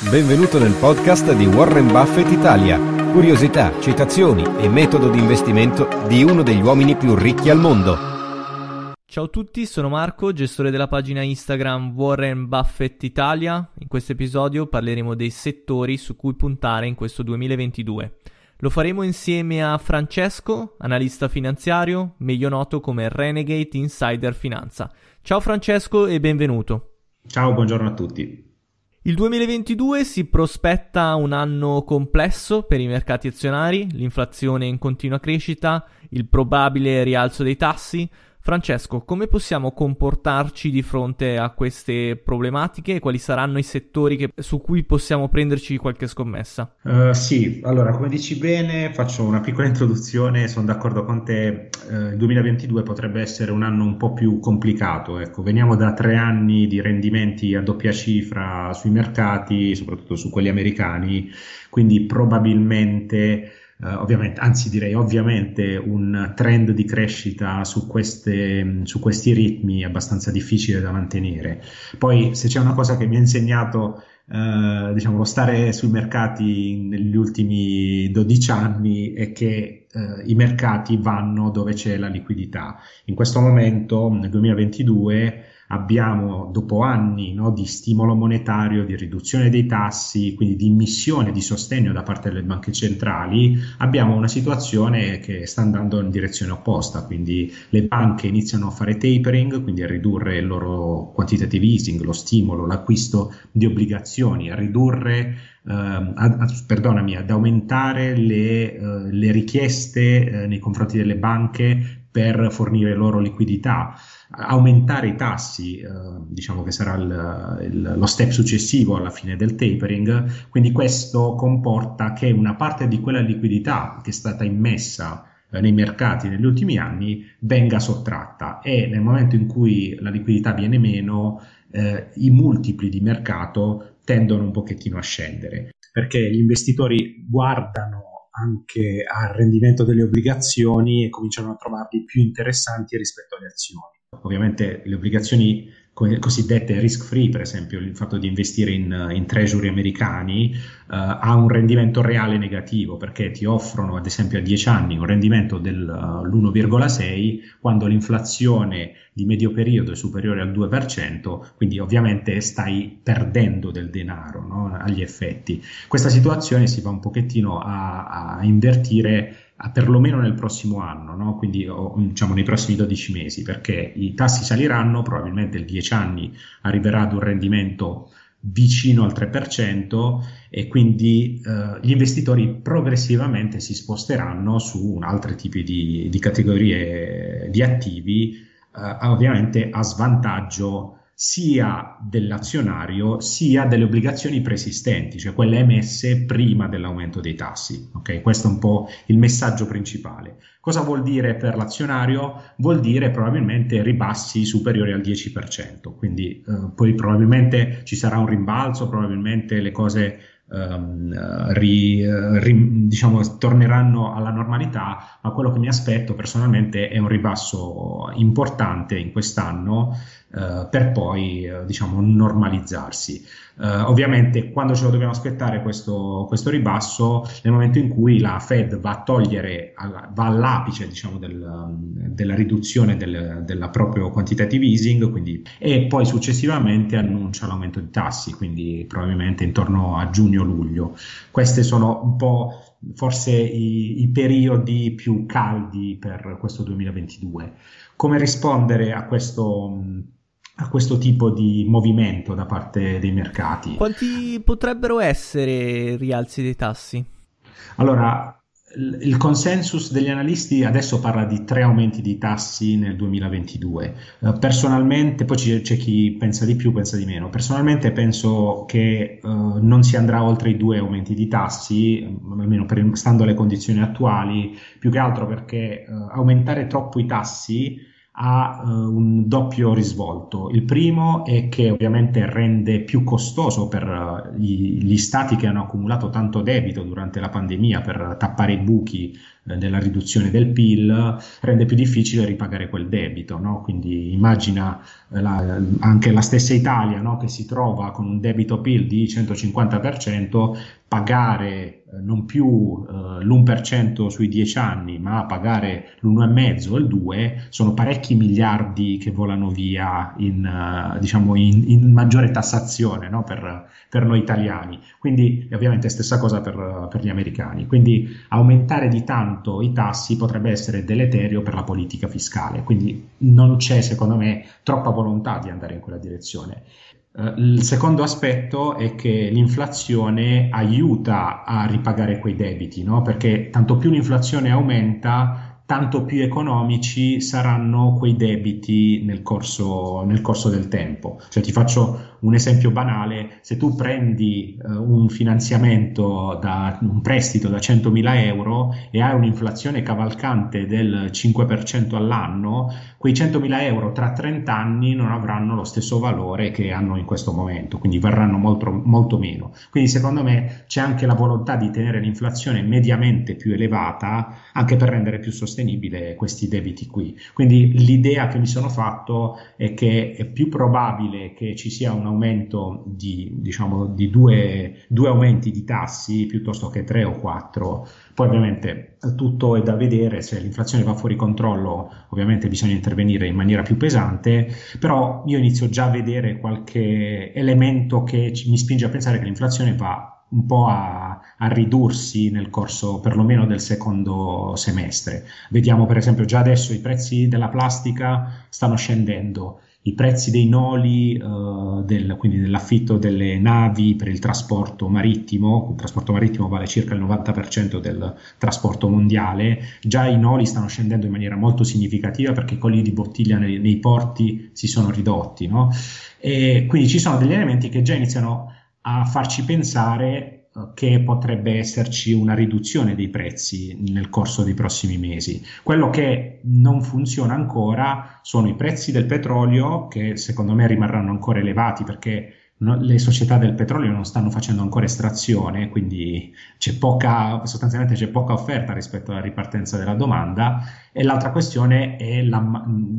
Benvenuto nel podcast di Warren Buffett Italia. Curiosità, citazioni e metodo di investimento di uno degli uomini più ricchi al mondo. Ciao a tutti, sono Marco, gestore della pagina Instagram Warren Buffett Italia. In questo episodio parleremo dei settori su cui puntare in questo 2022. Lo faremo insieme a Francesco, analista finanziario, meglio noto come Renegade Insider Finanza. Ciao Francesco e benvenuto. Ciao, buongiorno a tutti. Il 2022 si prospetta un anno complesso per i mercati azionari, l'inflazione in continua crescita, il probabile rialzo dei tassi, Francesco, come possiamo comportarci di fronte a queste problematiche? Quali saranno i settori che, su cui possiamo prenderci qualche scommessa? Uh, sì, allora come dici bene, faccio una piccola introduzione, sono d'accordo con te, uh, il 2022 potrebbe essere un anno un po' più complicato, ecco, veniamo da tre anni di rendimenti a doppia cifra sui mercati, soprattutto su quelli americani, quindi probabilmente Uh, ovviamente, anzi direi ovviamente un trend di crescita su, queste, su, questi ritmi abbastanza difficile da mantenere. Poi se c'è una cosa che mi ha insegnato uh, diciamo, lo stare sui mercati negli ultimi 12 anni è che uh, i mercati vanno dove c'è la liquidità. In questo momento, nel 2022, abbiamo dopo anni no, di stimolo monetario, di riduzione dei tassi, quindi di immissione di sostegno da parte delle banche centrali, abbiamo una situazione che sta andando in direzione opposta, quindi le banche iniziano a fare tapering, quindi a ridurre il loro quantitative easing, lo stimolo, l'acquisto di obbligazioni, a ridurre Uh, ad, perdonami, ad aumentare le, uh, le richieste uh, nei confronti delle banche per fornire loro liquidità aumentare i tassi, eh, diciamo che sarà il, il, lo step successivo alla fine del tapering, quindi questo comporta che una parte di quella liquidità che è stata immessa eh, nei mercati negli ultimi anni venga sottratta e nel momento in cui la liquidità viene meno, eh, i multipli di mercato tendono un pochettino a scendere perché gli investitori guardano anche al rendimento delle obbligazioni e cominciano a trovarli più interessanti rispetto alle azioni. Ovviamente le obbligazioni cosiddette risk free, per esempio il fatto di investire in, in treasury americani, uh, ha un rendimento reale negativo perché ti offrono ad esempio a 10 anni un rendimento dell'1,6 quando l'inflazione di medio periodo è superiore al 2%, quindi ovviamente stai perdendo del denaro no? agli effetti. Questa situazione si va un pochettino a, a invertire perlomeno nel prossimo anno, no? quindi o, diciamo nei prossimi 12 mesi, perché i tassi saliranno, probabilmente il 10 anni arriverà ad un rendimento vicino al 3% e quindi eh, gli investitori progressivamente si sposteranno su altri tipi di, di categorie di attivi, eh, ovviamente a svantaggio sia dell'azionario sia delle obbligazioni preesistenti, cioè quelle emesse prima dell'aumento dei tassi. Okay? Questo è un po' il messaggio principale. Cosa vuol dire per l'azionario? Vuol dire probabilmente ribassi superiori al 10%, quindi eh, poi probabilmente ci sarà un rimbalzo, probabilmente le cose Um, ri, ri, diciamo, torneranno alla normalità, ma quello che mi aspetto personalmente è un ribasso importante in quest'anno uh, per poi uh, diciamo, normalizzarsi. Uh, ovviamente quando ce lo dobbiamo aspettare questo, questo, ribasso nel momento in cui la Fed va a togliere, va all'apice diciamo, del, della riduzione del, della proprio quantitative easing quindi, e poi successivamente annuncia l'aumento di tassi, quindi probabilmente intorno a giugno-luglio. Questi sono un po' forse i, i periodi più caldi per questo 2022. Come rispondere a questo a questo tipo di movimento da parte dei mercati. Quanti potrebbero essere rialzi dei tassi? Allora, il consensus degli analisti adesso parla di tre aumenti di tassi nel 2022. Uh, eh, personalmente, poi c'è, c'è, chi pensa di più, pensa di meno. Personalmente penso che uh, non si andrà oltre i due aumenti di tassi, almeno per, stando alle condizioni attuali, più che altro perché uh, aumentare troppo i tassi ha uh, un doppio risvolto. Il primo è che ovviamente rende più costoso per uh, gli, gli, stati che hanno accumulato tanto debito durante la pandemia per tappare i buchi della riduzione del PIL, rende più difficile ripagare quel debito. No? Quindi immagina la, anche la stessa Italia no? che si trova con un debito PIL di 150%, pagare eh, non più eh, l'1% sui 10 anni, ma pagare l'1,5 o il 2, sono parecchi miliardi che volano via in, uh, diciamo in, in maggiore tassazione no? per, per, noi italiani. Quindi ovviamente stessa cosa per, per, gli americani. Quindi aumentare di tanto i tassi potrebbe essere deleterio per la politica fiscale. Quindi non c'è, secondo me, troppa volontà di andare in quella direzione. Uh, il secondo aspetto è che l'inflazione aiuta a ripagare quei debiti, no? perché tanto più l'inflazione aumenta, tanto più economici saranno quei debiti nel corso, nel corso del tempo. Cioè, ti faccio un esempio banale, se tu prendi uh, un finanziamento, da, un prestito da 100.000 euro e hai un'inflazione cavalcante del 5% all'anno, quei 100.000 euro tra 30 anni non avranno lo stesso valore che hanno in questo momento, quindi varranno molto, molto meno. Quindi secondo me c'è anche la volontà di tenere l'inflazione mediamente più elevata, anche per rendere più sostenibile sostenibile questi debiti qui. Quindi l'idea che mi sono fatto è che è più probabile che ci sia un aumento di, diciamo, di due, due aumenti di tassi piuttosto che tre o quattro. Poi ovviamente tutto è da vedere, se l'inflazione va fuori controllo ovviamente bisogna intervenire in maniera più pesante, però io inizio già a vedere qualche elemento che mi spinge a pensare che l'inflazione va un po' a, a, ridursi nel corso perlomeno del secondo semestre. Vediamo per esempio già adesso i prezzi della plastica stanno scendendo, i prezzi dei noli, uh, del, quindi dell'affitto delle navi per il trasporto marittimo, il trasporto marittimo vale circa il 90% del trasporto mondiale, già i noli stanno scendendo in maniera molto significativa perché i colli di bottiglia nei, nei porti si sono ridotti. No? E quindi ci sono degli elementi che già iniziano a farci pensare eh, che potrebbe esserci una riduzione dei prezzi nel corso dei prossimi mesi. Quello che non funziona ancora sono i prezzi del petrolio che secondo me rimarranno ancora elevati perché no, le società del petrolio non stanno facendo ancora estrazione, quindi c'è poca, sostanzialmente c'è poca offerta rispetto alla ripartenza della domanda. E l'altra questione è la,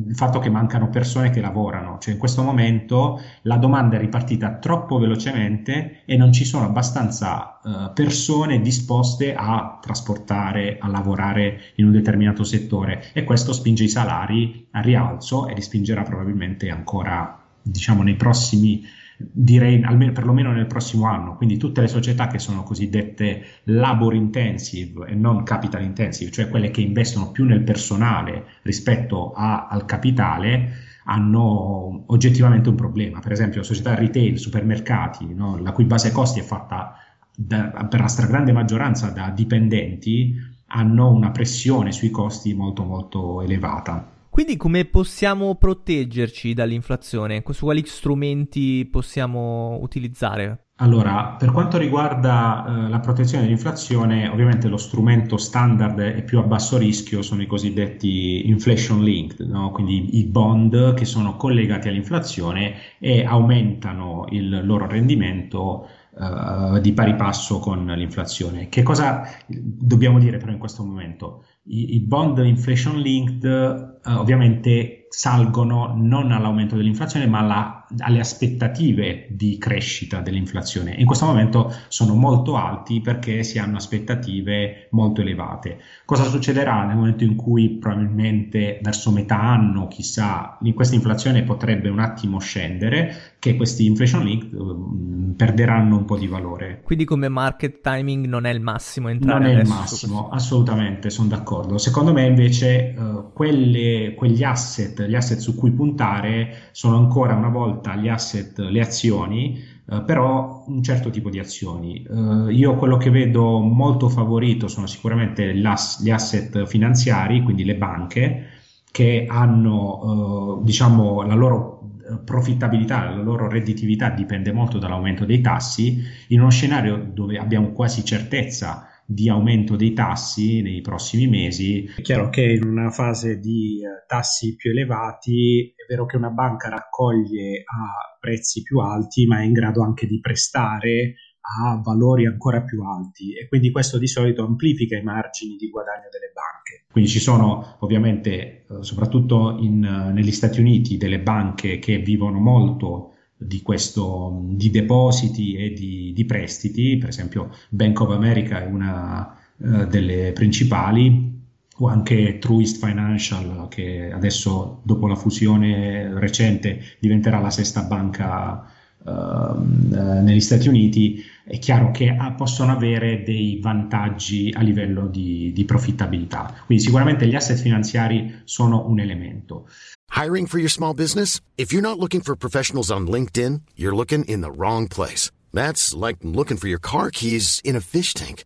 il fatto che mancano persone che lavorano, cioè in questo momento la domanda è ripartita troppo velocemente e non ci sono abbastanza uh, persone disposte a trasportare, a lavorare in un determinato settore e questo spinge i salari a rialzo e li spingerà probabilmente ancora diciamo nei prossimi direi almeno perlomeno nel prossimo anno. Quindi tutte le società che sono cosiddette labor intensive e non capital intensive, cioè quelle che investono più nel personale rispetto a, al capitale, hanno oggettivamente un problema. Per esempio, società retail, supermercati, no? la cui base costi è fatta da, per la stragrande maggioranza da dipendenti, hanno una pressione sui costi molto molto elevata. Quindi come possiamo proteggerci dall'inflazione? Su quali strumenti possiamo utilizzare? Allora, per quanto riguarda eh, la protezione dall'inflazione, ovviamente lo strumento standard e più a basso rischio sono i cosiddetti inflation linked, no? quindi i bond che sono collegati all'inflazione e aumentano il loro rendimento uh, di pari passo con l'inflazione. Che cosa dobbiamo dire però in questo momento? I, bond inflation linked uh, ovviamente salgono non all'aumento dell'inflazione ma alla, alle aspettative di crescita dell'inflazione. In questo momento sono molto alti perché si hanno aspettative molto elevate. Cosa succederà nel momento in cui probabilmente verso metà anno, chissà, questa inflazione potrebbe un attimo scendere, che questi inflation link uh, perderanno un po' di valore. Quindi come market timing non è il massimo entrare Non è il massimo, assolutamente, sono d'accordo. Secondo me invece uh, quelle, quegli asset gli asset su cui puntare sono ancora una volta gli asset, le azioni, Uh, però un certo tipo di azioni. Uh, io quello che vedo molto favorito sono sicuramente gli asset finanziari, quindi le banche, che hanno uh, diciamo la loro profittabilità, la loro redditività dipende molto dall'aumento dei tassi, in uno scenario dove abbiamo quasi certezza di aumento dei tassi nei prossimi mesi. È chiaro che in una fase di eh, tassi più elevati è vero che una banca raccoglie a prezzi più alti, ma è in grado anche di prestare a valori ancora più alti e quindi questo di solito amplifica i margini di guadagno delle banche. Quindi ci sono ovviamente, eh, soprattutto in, eh, negli Stati Uniti, delle banche che vivono molto di, questo, di depositi e di, di, prestiti, per esempio Bank of America è una uh, delle principali, o anche Truist Financial che adesso dopo la fusione recente diventerà la sesta banca uh, negli Stati Uniti, è chiaro che ha, possono avere dei vantaggi a livello di, di profittabilità. Quindi sicuramente gli asset finanziari sono un elemento. Hiring for your small business? If you're not looking for professionals on LinkedIn, you're looking in the wrong place. That's like looking for your car keys in a fish tank.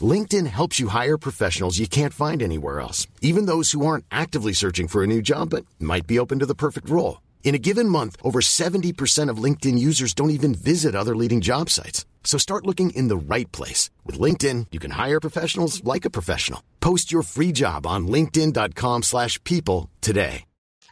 LinkedIn helps you hire professionals you can't find anywhere else, even those who aren't actively searching for a new job but might be open to the perfect role. In a given month, over 70% of LinkedIn users don't even visit other leading job sites. So start looking in the right place. With LinkedIn, you can hire professionals like a professional. Post your free job on linkedin.com slash people today.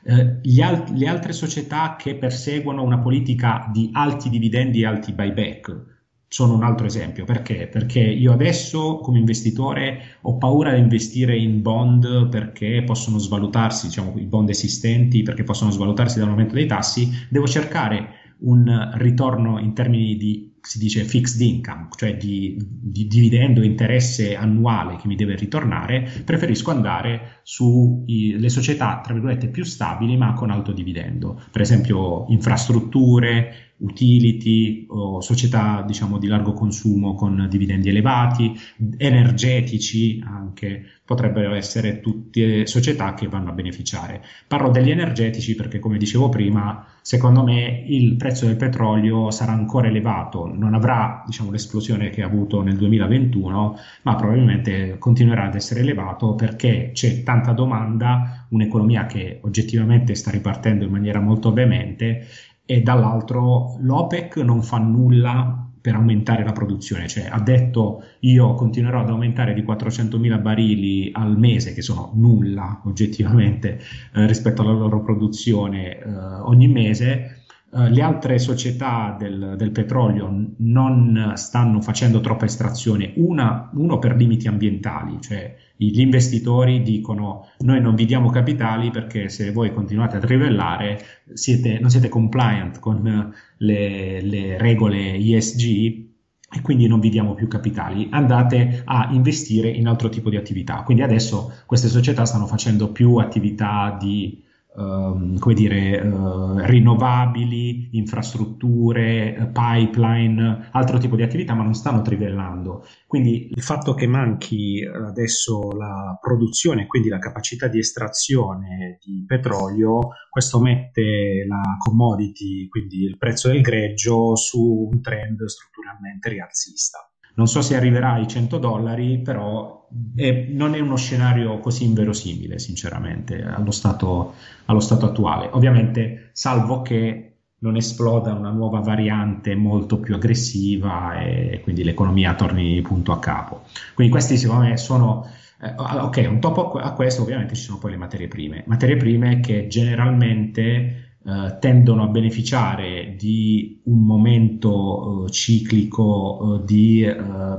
Eh, al- le altre società che perseguono una politica di alti dividendi e alti buyback sono un altro esempio. Perché? Perché io adesso come investitore ho paura di investire in bond perché possono svalutarsi, diciamo i bond esistenti, perché possono svalutarsi dall'aumento dei tassi, devo cercare un ritorno in termini di si dice fixed income, cioè di, di, dividendo interesse annuale che mi deve ritornare, preferisco andare sulle società, tra virgolette, più stabili ma con alto dividendo, per esempio infrastrutture, utility o società diciamo di largo consumo con dividendi elevati, energetici anche, potrebbero essere tutte società che vanno a beneficiare. Parlo degli energetici perché come dicevo prima, secondo me il prezzo del petrolio sarà ancora elevato, non avrà diciamo, l'esplosione che ha avuto nel 2021, ma probabilmente continuerà ad essere elevato perché c'è tanta domanda, un'economia che oggettivamente sta ripartendo in maniera molto veemente e dall'altro l'OPEC non fa nulla per aumentare la produzione, cioè ha detto io continuerò ad aumentare di 400.000 barili al mese, che sono nulla oggettivamente eh, rispetto alla loro produzione eh, ogni mese, Uh, le altre società del, del, petrolio non stanno facendo troppa estrazione, una, uno per limiti ambientali, cioè gli investitori dicono noi non vi diamo capitali perché se voi continuate a trivellare siete, non siete compliant con le, le regole ESG e quindi non vi diamo più capitali, andate a investire in altro tipo di attività. Quindi adesso queste società stanno facendo più attività di Uh, come dire, uh, rinnovabili, infrastrutture, pipeline, altro tipo di attività, ma non stanno trivellando. Quindi il fatto che manchi adesso la produzione, quindi la capacità di estrazione di petrolio, questo mette la commodity, quindi il prezzo del greggio, su un trend strutturalmente rialzista. Non so se arriverà ai 100 dollari, però è, non è uno scenario così inverosimile, sinceramente, allo stato, allo stato attuale. Ovviamente, salvo che non esploda una nuova variante molto più aggressiva e quindi l'economia torni punto a capo. Quindi questi secondo me sono... Eh, ok, un topo a questo ovviamente ci sono poi le materie prime, materie prime che generalmente eh, tendono a beneficiare di un momento eh, ciclico eh, di eh,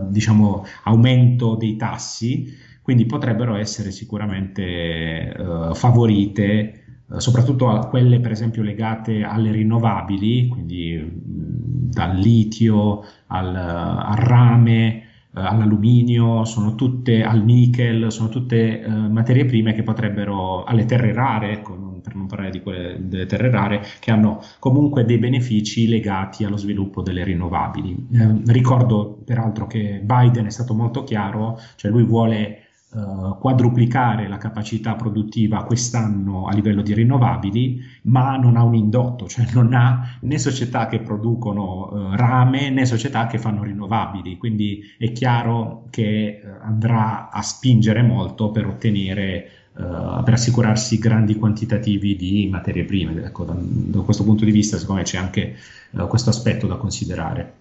diciamo, aumento dei tassi, quindi potrebbero essere sicuramente eh, favorite soprattutto a quelle per esempio legate alle rinnovabili, quindi mh, dal litio al, al rame, all'alluminio, sono tutte al nickel, sono tutte materie prime che potrebbero alle terre rare, ecco, per non parlare di quelle delle terre rare, che hanno comunque dei benefici legati allo sviluppo delle rinnovabili. Eh, ricordo peraltro che Biden è stato molto chiaro, cioè lui vuole uh, quadruplicare la capacità produttiva quest'anno a livello di rinnovabili, ma non ha un indotto, cioè non ha né società che producono uh, rame né società che fanno rinnovabili, quindi è chiaro che uh, andrà a spingere molto per ottenere per assicurarsi grandi quantitativi di materie prime. Ecco, da, da, questo punto di vista, secondo me c'è anche questo aspetto da considerare.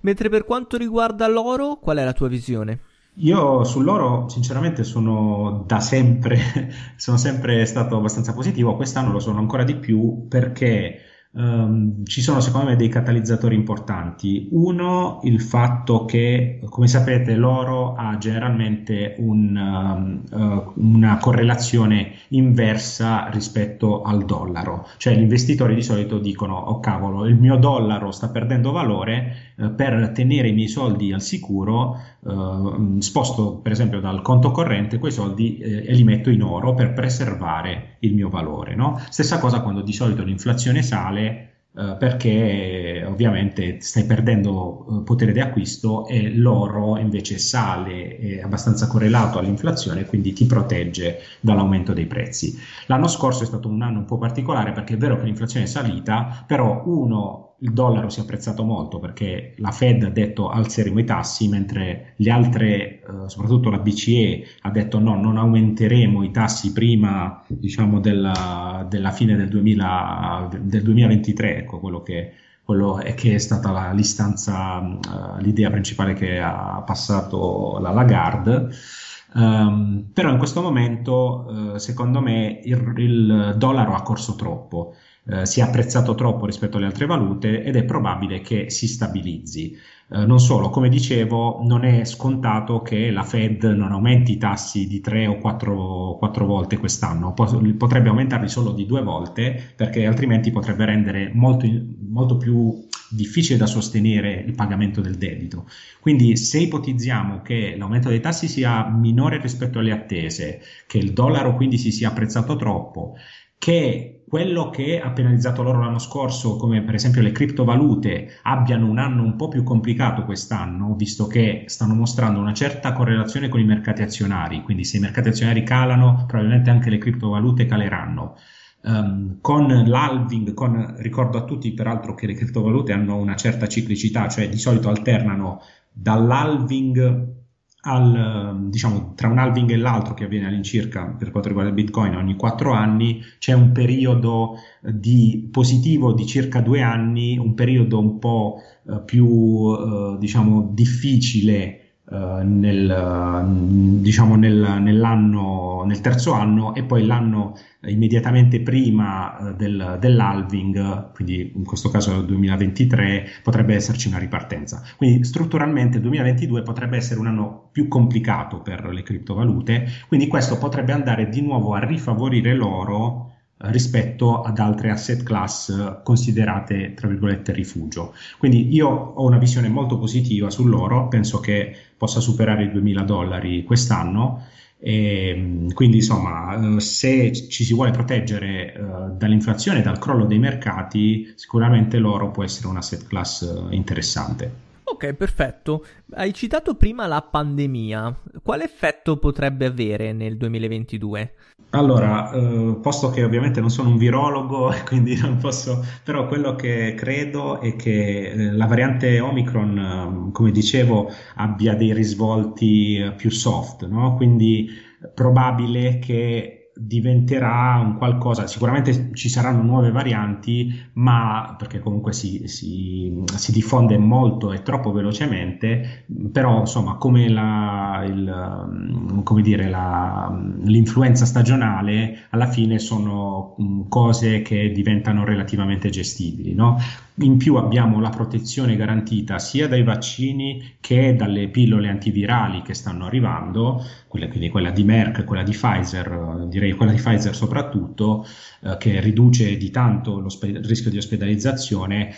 Mentre per quanto riguarda l'oro, qual è la tua visione? Io sull'oro sinceramente sono da sempre, sono sempre stato abbastanza positivo, quest'anno lo sono ancora di più perché Um, ci sono secondo me dei catalizzatori importanti. Uno, il fatto che, come sapete, l'oro ha generalmente un, um, uh, una correlazione inversa rispetto al dollaro. Cioè gli investitori di solito dicono, oh cavolo, il mio dollaro sta perdendo valore, uh, per tenere i miei soldi al sicuro, uh, sposto per esempio dal conto corrente quei soldi eh, e li metto in oro per preservare il mio valore. No? Stessa cosa quando di solito l'inflazione sale eh, perché ovviamente stai perdendo uh, potere di acquisto e l'oro invece sale, è abbastanza correlato all'inflazione, quindi ti protegge dall'aumento dei prezzi. L'anno scorso è stato un anno un po' particolare perché è vero che l'inflazione è salita, però uno il dollaro si è apprezzato molto perché la Fed ha detto alzeremo i tassi, mentre le altre, eh, soprattutto la BCE, ha detto no, non aumenteremo i tassi prima diciamo, della, della fine del, 2000, del 2023, ecco quello che, quello è, che è stata la, l'istanza, uh, l'idea principale che ha passato la Lagarde. Um, però in questo momento, uh, secondo me, il, il dollaro ha corso troppo eh, si è apprezzato troppo rispetto alle altre valute ed è probabile che si stabilizzi. Eh, non solo, come dicevo, non è scontato che la Fed non aumenti i tassi di 3 o 4, 4 volte quest'anno, potrebbe aumentarli solo di due volte perché altrimenti potrebbe rendere molto, molto più difficile da sostenere il pagamento del debito. Quindi se ipotizziamo che l'aumento dei tassi sia minore rispetto alle attese, che il dollaro quindi si sia apprezzato troppo, che quello che ha penalizzato loro l'anno scorso, come per esempio le criptovalute, abbiano un anno un po' più complicato quest'anno, visto che stanno mostrando una certa correlazione con i mercati azionari, quindi se i mercati azionari calano, probabilmente anche le criptovalute caleranno. Um, con l'halving, con, ricordo a tutti peraltro che le criptovalute hanno una certa ciclicità, cioè di solito alternano dall'halving al, diciamo, tra un halving e l'altro che avviene all'incirca per quanto riguarda il Bitcoin ogni quattro anni, c'è un periodo di positivo di circa due anni, un periodo un po' eh, più uh, diciamo, difficile Uh, nel, diciamo nel, nell'anno, nel terzo anno e poi l'anno immediatamente prima uh, del, dell'halving, quindi in questo caso nel 2023, potrebbe esserci una ripartenza. Quindi strutturalmente il 2022 potrebbe essere un anno più complicato per le criptovalute, quindi questo potrebbe andare di nuovo a rifavorire l'oro rispetto ad altre asset class considerate tra virgolette rifugio. Quindi io ho una visione molto positiva sull'oro, penso che possa superare i 2000 dollari quest'anno. E quindi insomma, se ci si vuole proteggere uh, dall'inflazione e dal crollo dei mercati, sicuramente l'oro può essere un asset class interessante. Ok, perfetto. Hai citato prima la pandemia. Quale effetto potrebbe avere nel 2022? Allora, eh, posto che ovviamente non sono un virologo, quindi non posso, però quello che credo è che eh, la variante Omicron, eh, come dicevo, abbia dei risvolti eh, più soft, no? Quindi probabile che diventerà un qualcosa, sicuramente ci saranno nuove varianti, ma perché comunque si, si, si diffonde molto e troppo velocemente, però insomma come, la, il, come dire, la, l'influenza stagionale alla fine sono mm, cose che diventano relativamente gestibili. No? In più abbiamo la protezione garantita sia dai vaccini che dalle pillole antivirali che stanno arrivando, quella, quindi quella di Merck, quella di Pfizer, direi quella di Pfizer soprattutto, eh, che riduce di tanto il rischio di ospedalizzazione,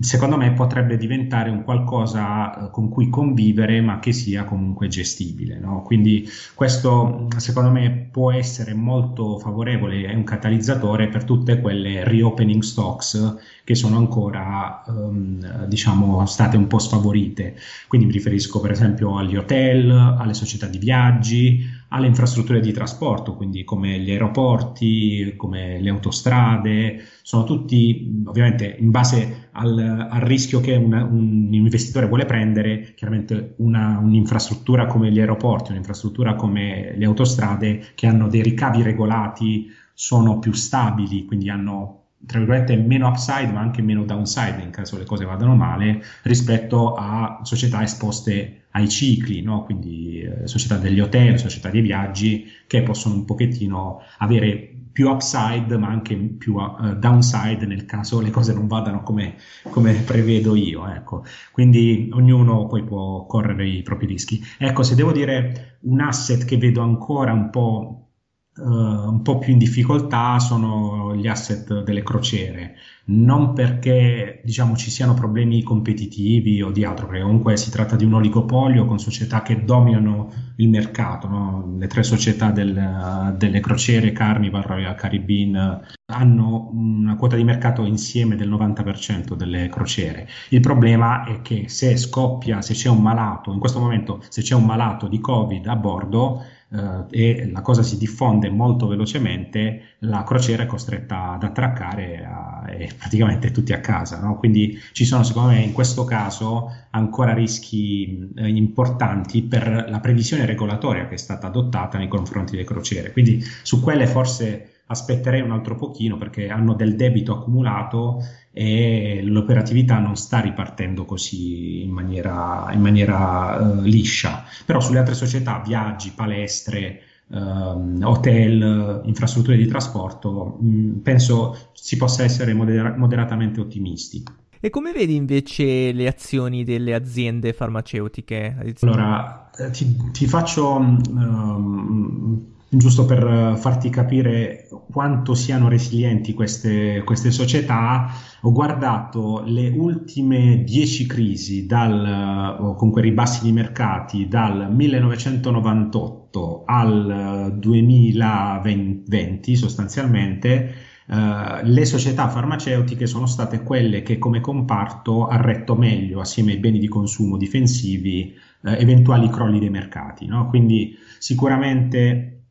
secondo me potrebbe diventare un qualcosa eh, con cui convivere ma che sia comunque gestibile. No? Quindi questo secondo me può essere molto favorevole, è un catalizzatore per tutte quelle reopening stocks che sono ancora um, diciamo state un po' sfavorite. Quindi mi riferisco per esempio agli hotel, alle società di viaggi, alle infrastrutture di trasporto, quindi come gli aeroporti, come le autostrade, sono tutti ovviamente in base al, al rischio che una, un investitore vuole prendere, chiaramente una, un'infrastruttura come gli aeroporti, un'infrastruttura come le autostrade che hanno dei ricavi regolati sono più stabili, quindi hanno tra virgolette meno upside ma anche meno downside in caso le cose vadano male rispetto a società esposte ai cicli, no? quindi eh, società degli hotel, società dei viaggi che possono un pochettino avere più upside ma anche più uh, downside nel caso le cose non vadano come, come prevedo io. Ecco. Quindi ognuno poi può correre i propri rischi. Ecco, se devo dire un asset che vedo ancora un po' Uh, un po' più in difficoltà sono gli asset delle crociere, non perché diciamo ci siano problemi competitivi o di altro, perché comunque si tratta di un oligopolio con società che dominano il mercato, no? le tre società del, delle crociere, Carnival, Royal Caribbean, hanno una quota di mercato insieme del 90% delle crociere. Il problema è che se scoppia, se c'è un malato, in questo momento se c'è un malato di Covid a bordo, eh, e la cosa si diffonde molto velocemente, la crociera è costretta ad attraccare a, e praticamente tutti a casa. No? Quindi ci sono secondo me in questo caso ancora rischi eh, importanti per la previsione regolatoria che è stata adottata nei confronti delle crociere. Quindi su quelle forse aspetterei un altro pochino perché hanno del debito accumulato e l'operatività non sta ripartendo così in maniera, in maniera uh, liscia. Però sulle altre società, viaggi, palestre, uh, hotel, infrastrutture di trasporto, mh, mm, penso si possa essere moder- moderatamente ottimisti. E come vedi invece le azioni delle aziende farmaceutiche? Allora, eh, ti, ti faccio um, giusto per farti capire quanto siano resilienti queste, queste società, ho guardato le ultime 10 crisi dal, o comunque ribassi di mercati dal 1998 al 2020 sostanzialmente. Uh, le società farmaceutiche sono state quelle che come comparto ha retto meglio assieme ai beni di consumo difensivi uh, eventuali crolli dei mercati. No? Quindi sicuramente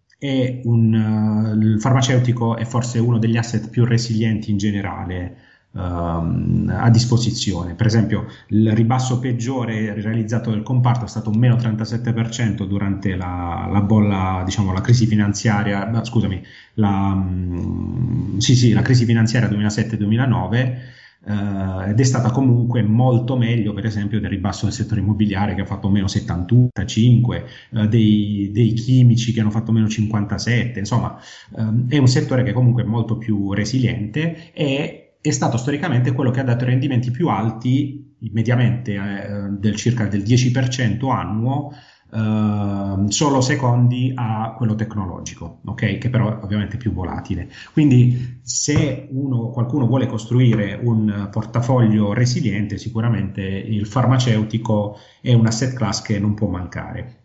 un, uh, il farmaceutico è forse uno degli asset più resilienti in generale um, a disposizione. Per esempio, il ribasso peggiore realizzato del comparto è stato un meno 37% durante la, la bolla, diciamo, la crisi finanziaria, scusami, la, um, sì, sì, la crisi finanziaria 2007-2009 Uh, ed è stata comunque molto meglio, per esempio, del ribasso del settore immobiliare che ha fatto meno 75, uh, dei, dei, chimici che hanno fatto meno 57, insomma, um, è un settore che comunque è molto più resiliente e è stato storicamente quello che ha dato rendimenti più alti, mediamente eh, del circa del 10% annuo Uh, solo secondi a quello tecnologico, okay? che però è ovviamente più volatile. Quindi se uno, qualcuno vuole costruire un portafoglio resiliente, sicuramente il farmaceutico è un asset class che non può mancare.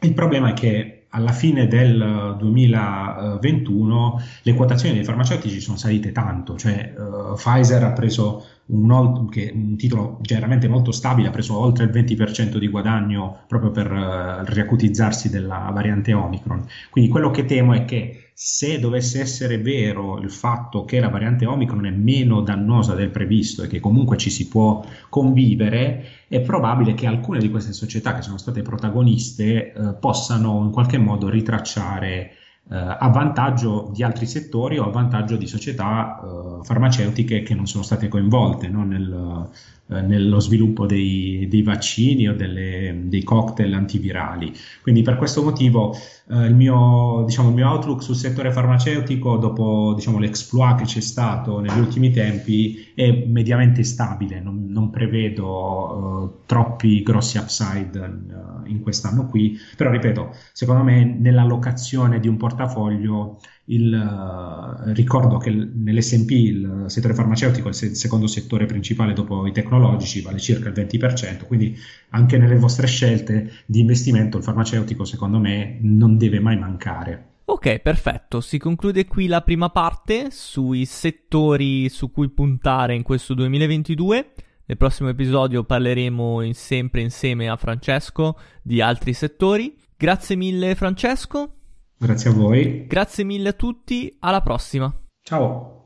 Il problema è che alla fine del 2021 le quotazioni dei farmaceutici sono salite tanto, cioè uh, Pfizer ha preso un, che, un, titolo generalmente molto stabile, ha preso oltre il 20% di guadagno proprio per uh, riacutizzarsi della variante Omicron. Quindi quello che temo è che se dovesse essere vero il fatto che la variante Omicron è meno dannosa del previsto e che comunque ci si può convivere, è probabile che alcune di queste società che sono state protagoniste eh, possano in qualche modo ritracciare a vantaggio di altri settori o a vantaggio di società eh, farmaceutiche che non sono state coinvolte no? Nel, eh, nello sviluppo dei, dei vaccini o delle, dei cocktail antivirali. Quindi per questo motivo eh, il, mio, diciamo, il, mio, outlook sul settore farmaceutico, dopo diciamo, l'exploit che c'è stato negli ultimi tempi, è mediamente stabile, non, non prevedo uh, troppi grossi upside uh, in quest'anno qui, però ripeto, secondo me nell'allocazione di un portafoglio il, uh, ricordo che nell'SP il settore farmaceutico è il secondo settore principale dopo i tecnologici, vale circa il 20%, quindi anche nelle vostre scelte di investimento il farmaceutico secondo me non deve mai mancare. Ok, perfetto. Si conclude qui la prima parte sui settori su cui puntare in questo 2022. Nel prossimo episodio parleremo in sempre insieme a Francesco di altri settori. Grazie mille Francesco Grazie a voi. Grazie mille a tutti, alla prossima. Ciao.